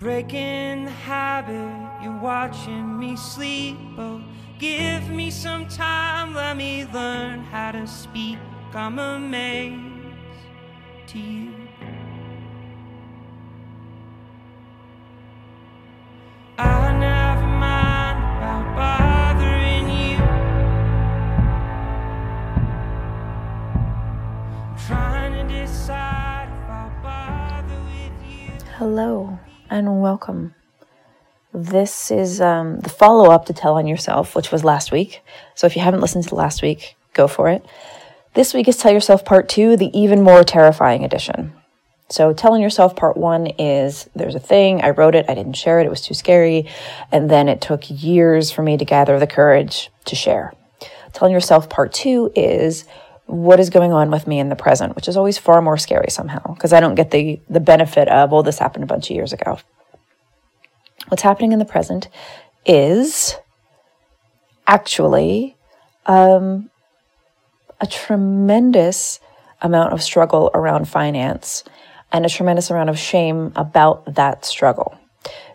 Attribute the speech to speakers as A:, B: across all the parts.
A: Breaking the habit, you're watching me sleep. Oh, give me some time, let me learn how to speak. I'm amazed to you. I never mind about bothering you. Trying to decide if I'll bother with you.
B: Hello and welcome. This is um, the follow up to Tell on Yourself, which was last week. So if you haven't listened to last week, go for it. This week is Tell Yourself Part 2, the even more terrifying edition. So, Telling Yourself Part 1 is there's a thing, I wrote it, I didn't share it, it was too scary. And then it took years for me to gather the courage to share. Telling Yourself Part 2 is what is going on with me in the present, which is always far more scary somehow because I don't get the the benefit of well, this happened a bunch of years ago. What's happening in the present is actually um, a tremendous amount of struggle around finance and a tremendous amount of shame about that struggle.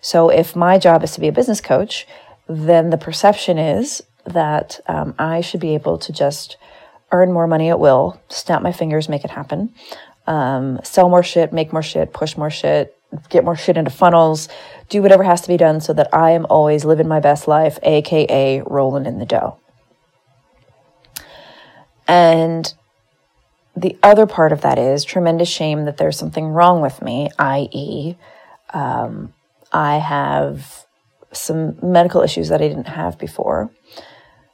B: So, if my job is to be a business coach, then the perception is that um, I should be able to just earn more money at will, snap my fingers, make it happen, um, sell more shit, make more shit, push more shit, get more shit into funnels, do whatever has to be done so that I am always living my best life, aka rolling in the dough. And the other part of that is tremendous shame that there's something wrong with me, i.e., um, I have some medical issues that I didn't have before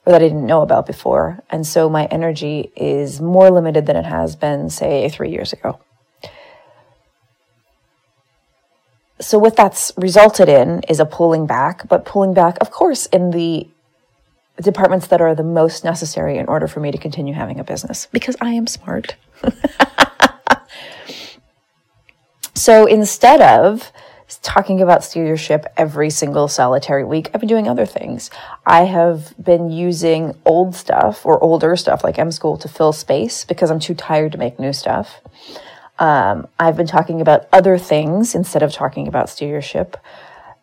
B: or that I didn't know about before. And so my energy is more limited than it has been, say, three years ago. So, what that's resulted in is a pulling back, but pulling back, of course, in the departments that are the most necessary in order for me to continue having a business because I am smart. so, instead of talking about Steer Your Ship every single solitary week. I've been doing other things. I have been using old stuff or older stuff like M School to fill space because I'm too tired to make new stuff. Um, I've been talking about other things instead of talking about Steer Your Ship.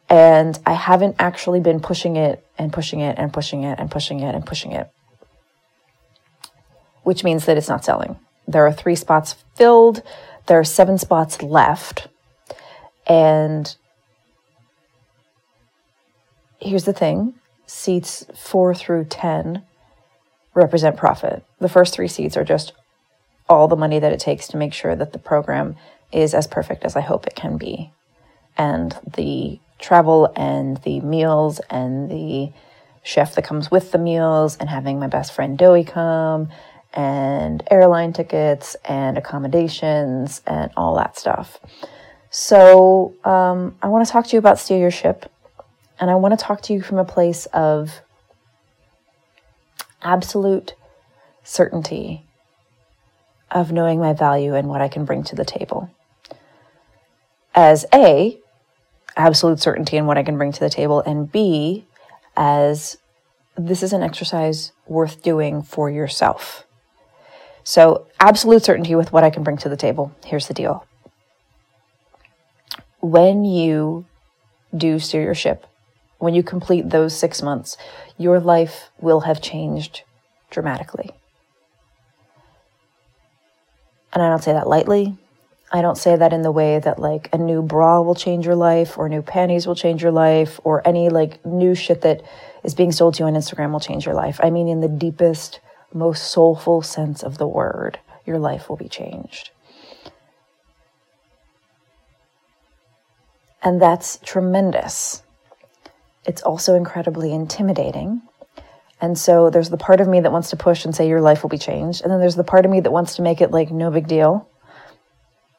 B: And I haven't actually been pushing it and pushing it and pushing it and pushing it and pushing it, which means that it's not selling. There are three spots filled, there are seven spots left and here's the thing seats four through 10 represent profit. The first three seats are just all the money that it takes to make sure that the program is as perfect as I hope it can be. And the travel and the meals and the chef that comes with the meals and having my best friend Doey come and airline tickets and accommodations and all that stuff. So um, I want to talk to you about steer your ship, and I want to talk to you from a place of absolute certainty of knowing my value and what I can bring to the table. As A, absolute certainty in what I can bring to the table, and B, as this is an exercise worth doing for yourself. So, absolute certainty with what I can bring to the table. Here's the deal. When you do steer your ship, when you complete those six months, your life will have changed dramatically. And I don't say that lightly. I don't say that in the way that like a new bra will change your life or new panties will change your life or any like new shit that is being sold to you on Instagram will change your life. I mean, in the deepest, most soulful sense of the word, your life will be changed. And that's tremendous. It's also incredibly intimidating. And so there's the part of me that wants to push and say your life will be changed. And then there's the part of me that wants to make it like no big deal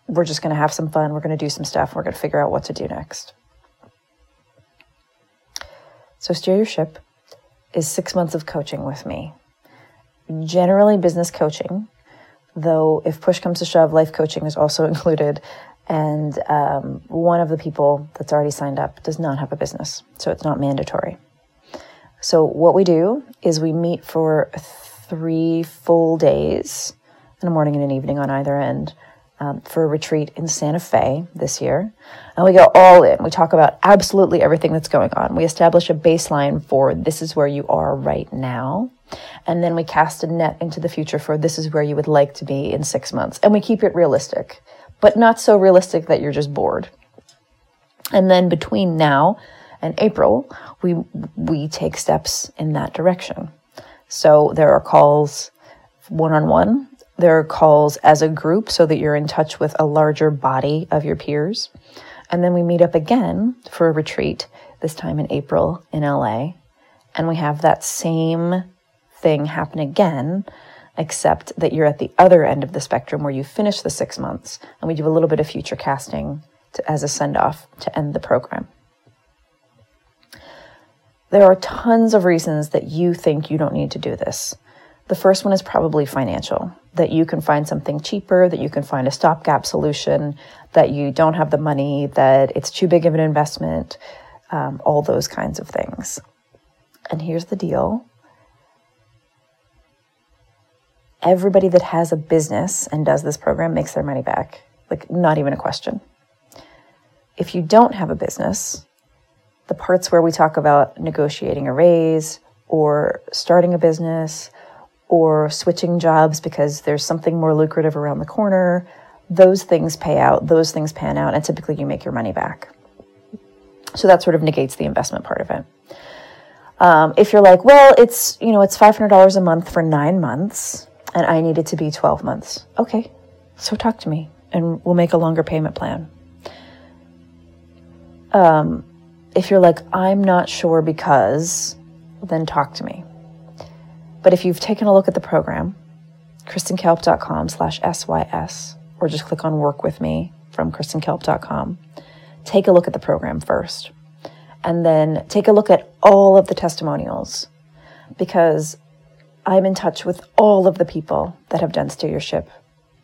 B: we're just going to have some fun. We're going to do some stuff. We're going to figure out what to do next. So, Steer Your Ship is six months of coaching with me. Generally, business coaching, though, if push comes to shove, life coaching is also included. And um, one of the people that's already signed up does not have a business, so it's not mandatory. So, what we do is we meet for three full days in a morning and an evening on either end um, for a retreat in Santa Fe this year. And we go all in. We talk about absolutely everything that's going on. We establish a baseline for this is where you are right now. And then we cast a net into the future for this is where you would like to be in six months. And we keep it realistic, but not so realistic that you're just bored. And then between now and April, we, we take steps in that direction. So there are calls one on one there are calls as a group so that you're in touch with a larger body of your peers. And then we meet up again for a retreat, this time in April in LA. And we have that same thing happen again, except that you're at the other end of the spectrum where you finish the six months. And we do a little bit of future casting to, as a send off to end the program. There are tons of reasons that you think you don't need to do this. The first one is probably financial that you can find something cheaper, that you can find a stopgap solution, that you don't have the money, that it's too big of an investment, um, all those kinds of things. And here's the deal everybody that has a business and does this program makes their money back. Like, not even a question. If you don't have a business, the parts where we talk about negotiating a raise or starting a business or switching jobs because there's something more lucrative around the corner. Those things pay out, those things pan out, and typically you make your money back. So that sort of negates the investment part of it. Um, if you're like, well, it's you know it's five hundred dollars a month for nine months, and I need it to be twelve months. Okay, so talk to me, and we'll make a longer payment plan. Um, if you're like, I'm not sure because, then talk to me. But if you've taken a look at the program, kristenkalp.com slash SYS, or just click on work with me from kristenkalp.com, take a look at the program first. And then take a look at all of the testimonials because I'm in touch with all of the people that have done Steer Your Ship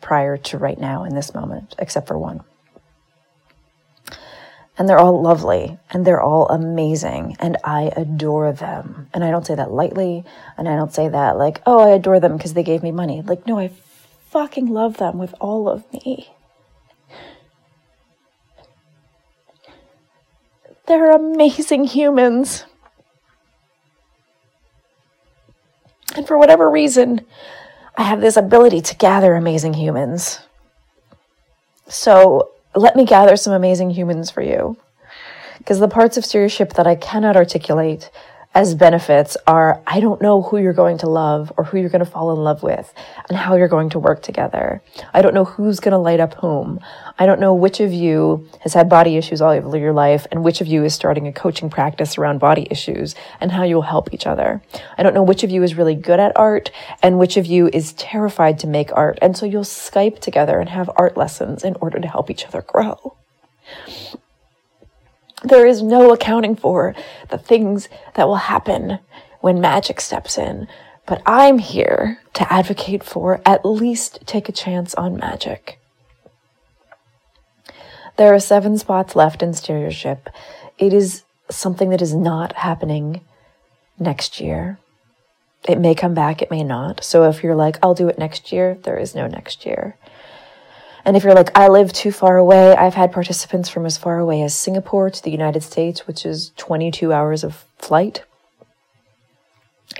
B: prior to right now in this moment, except for one and they're all lovely and they're all amazing and I adore them. And I don't say that lightly and I don't say that like, oh, I adore them because they gave me money. Like, no, I fucking love them with all of me. They're amazing humans. And for whatever reason, I have this ability to gather amazing humans. So let me gather some amazing humans for you. Because the parts of Steer Your Ship that I cannot articulate as benefits are I don't know who you're going to love or who you're going to fall in love with and how you're going to work together. I don't know who's going to light up whom. I don't know which of you has had body issues all over your life and which of you is starting a coaching practice around body issues and how you'll help each other. I don't know which of you is really good at art and which of you is terrified to make art. And so you'll Skype together and have art lessons in order to help each other grow. There is no accounting for the things that will happen when magic steps in. But I'm here to advocate for at least take a chance on magic. There are seven spots left in steership. It is something that is not happening next year. It may come back, it may not. So if you're like, I'll do it next year, there is no next year. And if you're like, I live too far away, I've had participants from as far away as Singapore to the United States, which is 22 hours of flight.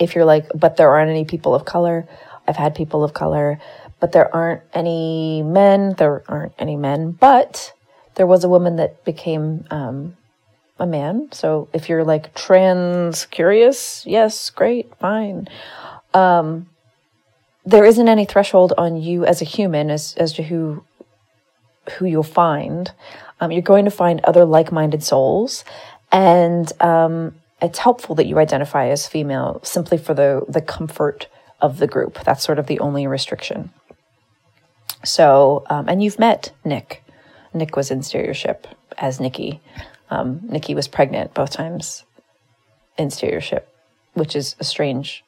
B: If you're like, but there aren't any people of color, I've had people of color, but there aren't any men, there aren't any men, but there was a woman that became um, a man. So if you're like trans curious, yes, great, fine. Um, there isn't any threshold on you as a human as as to who who you'll find. Um, you're going to find other like-minded souls, and um, it's helpful that you identify as female simply for the the comfort of the group. That's sort of the only restriction. So, um, and you've met Nick. Nick was in steership as Nikki. Um, Nikki was pregnant both times in steership, which is a strange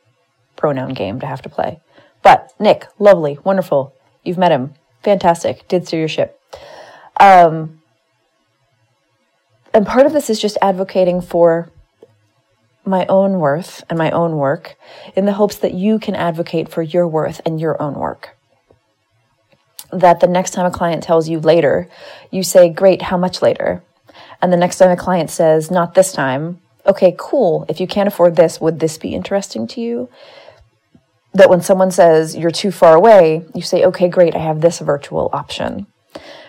B: pronoun game to have to play. But Nick, lovely, wonderful. You've met him. Fantastic. Did steership. Um, and part of this is just advocating for my own worth and my own work in the hopes that you can advocate for your worth and your own work. That the next time a client tells you later, you say, Great, how much later? And the next time a client says, Not this time, okay, cool. If you can't afford this, would this be interesting to you? That when someone says you're too far away, you say, Okay, great, I have this virtual option.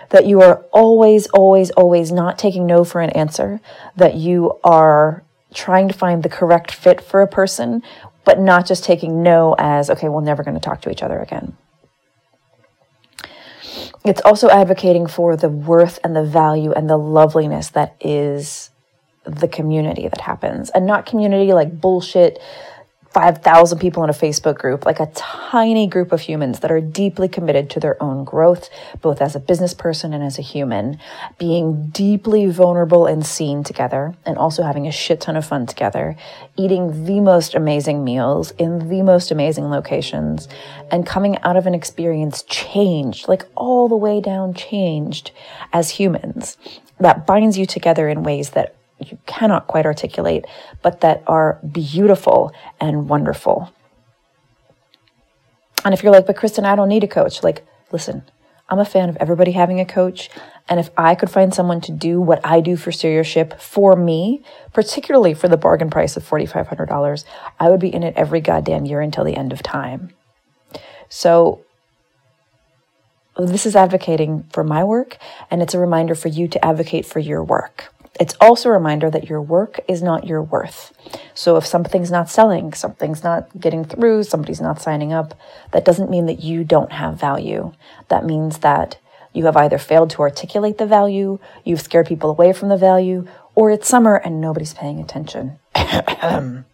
B: That you are always, always, always not taking no for an answer, that you are trying to find the correct fit for a person, but not just taking no as, okay, we're never going to talk to each other again. It's also advocating for the worth and the value and the loveliness that is the community that happens and not community like bullshit 5,000 people in a Facebook group, like a tiny group of humans that are deeply committed to their own growth, both as a business person and as a human, being deeply vulnerable and seen together, and also having a shit ton of fun together, eating the most amazing meals in the most amazing locations, and coming out of an experience changed, like all the way down changed as humans. That binds you together in ways that you cannot quite articulate, but that are beautiful and wonderful. And if you're like, but Kristen, I don't need a coach, like, listen, I'm a fan of everybody having a coach. And if I could find someone to do what I do for Steership for me, particularly for the bargain price of $4,500, I would be in it every goddamn year until the end of time. So this is advocating for my work, and it's a reminder for you to advocate for your work. It's also a reminder that your work is not your worth. So if something's not selling, something's not getting through, somebody's not signing up, that doesn't mean that you don't have value. That means that you have either failed to articulate the value, you've scared people away from the value, or it's summer and nobody's paying attention. Um,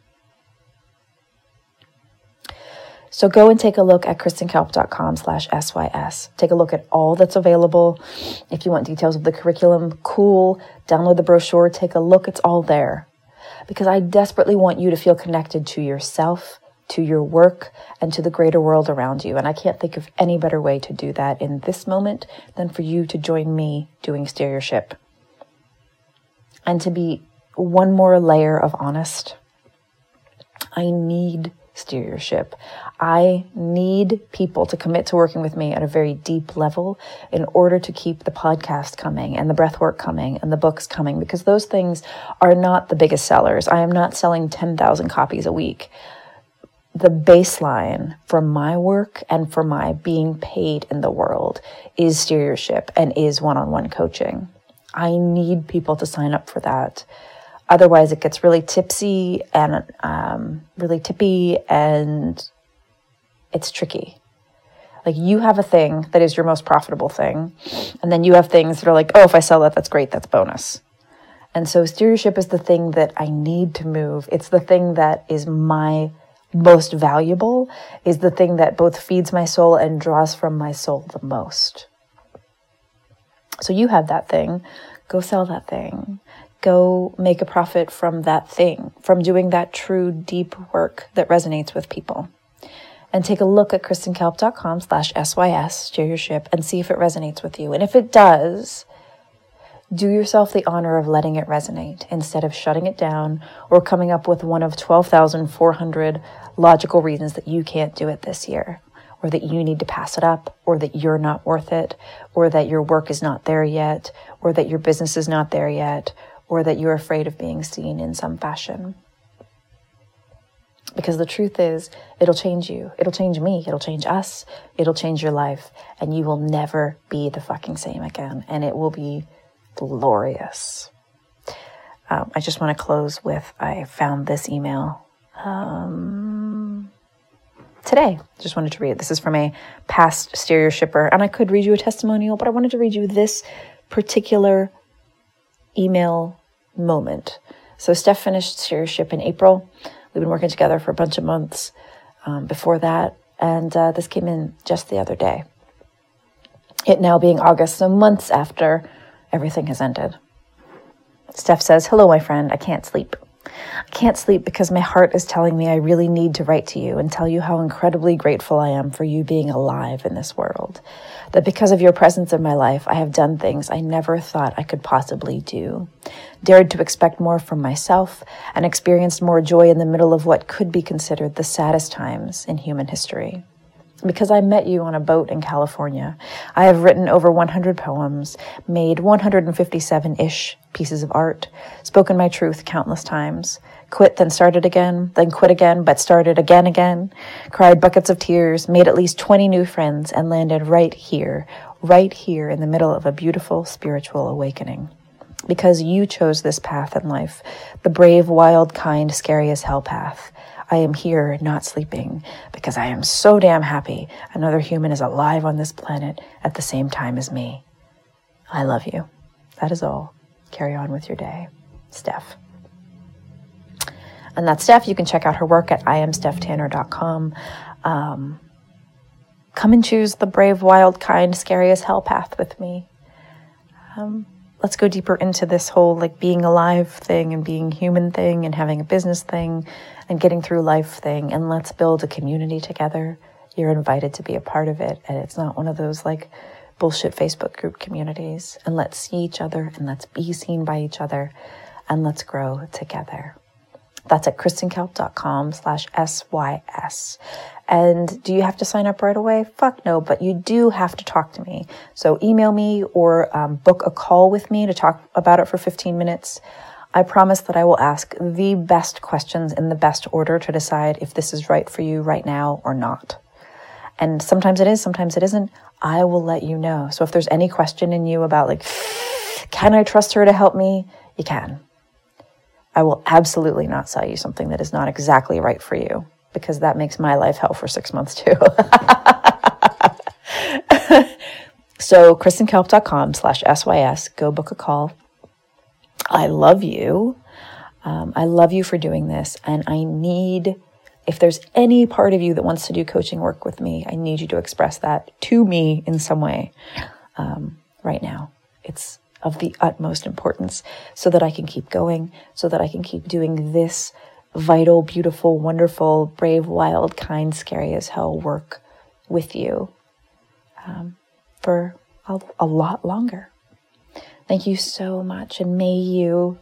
B: So go and take a look at kristenkalp.com slash SYS. Take a look at all that's available. If you want details of the curriculum, cool. Download the brochure, take a look. It's all there. Because I desperately want you to feel connected to yourself, to your work, and to the greater world around you. And I can't think of any better way to do that in this moment than for you to join me doing steership. And to be one more layer of honest. I need steership. I need people to commit to working with me at a very deep level in order to keep the podcast coming and the breath work coming and the books coming because those things are not the biggest sellers. I am not selling 10,000 copies a week. The baseline for my work and for my being paid in the world is steership and is one on one coaching. I need people to sign up for that. Otherwise, it gets really tipsy and um, really tippy and it's tricky. Like you have a thing that is your most profitable thing, and then you have things that are like, oh, if I sell that, that's great, that's bonus. And so steership is the thing that I need to move. It's the thing that is my most valuable, is the thing that both feeds my soul and draws from my soul the most. So you have that thing. Go sell that thing go make a profit from that thing, from doing that true deep work that resonates with people. And take a look at kristenkalp.com slash SYS, steer your ship, and see if it resonates with you. And if it does, do yourself the honor of letting it resonate instead of shutting it down or coming up with one of 12,400 logical reasons that you can't do it this year, or that you need to pass it up, or that you're not worth it, or that your work is not there yet, or that your business is not there yet, or that you're afraid of being seen in some fashion. Because the truth is, it'll change you. It'll change me. It'll change us. It'll change your life. And you will never be the fucking same again. And it will be glorious. Um, I just want to close with I found this email um, today. Just wanted to read it. This is from a past stereo shipper, and I could read you a testimonial, but I wanted to read you this particular email moment. So Steph finished Steer Your Ship in April. We've been working together for a bunch of months um, before that, and uh, this came in just the other day. It now being August, so months after everything has ended. Steph says, Hello, my friend. I can't sleep. I can't sleep because my heart is telling me I really need to write to you and tell you how incredibly grateful I am for you being alive in this world. That because of your presence in my life, I have done things I never thought I could possibly do. Dared to expect more from myself and experienced more joy in the middle of what could be considered the saddest times in human history because I met you on a boat in California. I have written over 100 poems, made 157 ish pieces of art, spoken my truth countless times, quit, then started again, then quit again, but started again again, cried buckets of tears, made at least 20 new friends, and landed right here, right here in the middle of a beautiful spiritual awakening. Because you chose this path in life, the brave, wild, kind, scary as hell path. I am here not sleeping because I am so damn happy another human is alive on this planet at the same time as me. I love you. That is all. Carry on with your day. Steph. And that's Steph. You can check out her work at iamstephtanner.com. Um, come and choose the brave, wild, kind, scary as hell path with me. Um, let's go deeper into this whole like being alive thing and being human thing and having a business thing and getting through life thing and let's build a community together. You're invited to be a part of it. And it's not one of those like bullshit Facebook group communities. And let's see each other and let's be seen by each other and let's grow together. That's at kristenkalp.com slash SYS. And do you have to sign up right away? Fuck no, but you do have to talk to me. So email me or um, book a call with me to talk about it for 15 minutes. I promise that I will ask the best questions in the best order to decide if this is right for you right now or not. And sometimes it is, sometimes it isn't. I will let you know. So if there's any question in you about, like, can I trust her to help me? You can. I will absolutely not sell you something that is not exactly right for you because that makes my life hell for six months too. so kristenkalp.com slash SYS, go book a call. I love you. Um, I love you for doing this. And I need, if there's any part of you that wants to do coaching work with me, I need you to express that to me in some way um, right now. It's of the utmost importance so that I can keep going, so that I can keep doing this vital, beautiful, wonderful, brave, wild, kind, scary as hell work with you um, for a, a lot longer. Thank you so much, and may you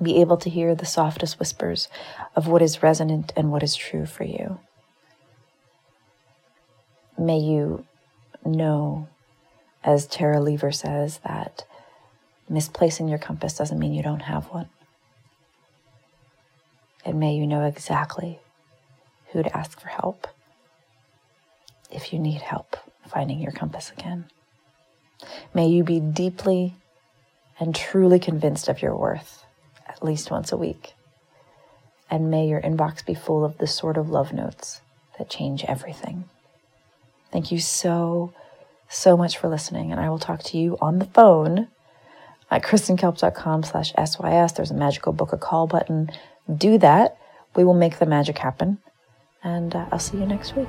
B: be able to hear the softest whispers of what is resonant and what is true for you. May you know, as Tara Lever says, that misplacing your compass doesn't mean you don't have one. And may you know exactly who to ask for help if you need help finding your compass again. May you be deeply and truly convinced of your worth at least once a week. And may your inbox be full of the sort of love notes that change everything. Thank you so, so much for listening. And I will talk to you on the phone at kristenkalp.com slash SYS. There's a magical book a call button. Do that. We will make the magic happen. And uh, I'll see you next week.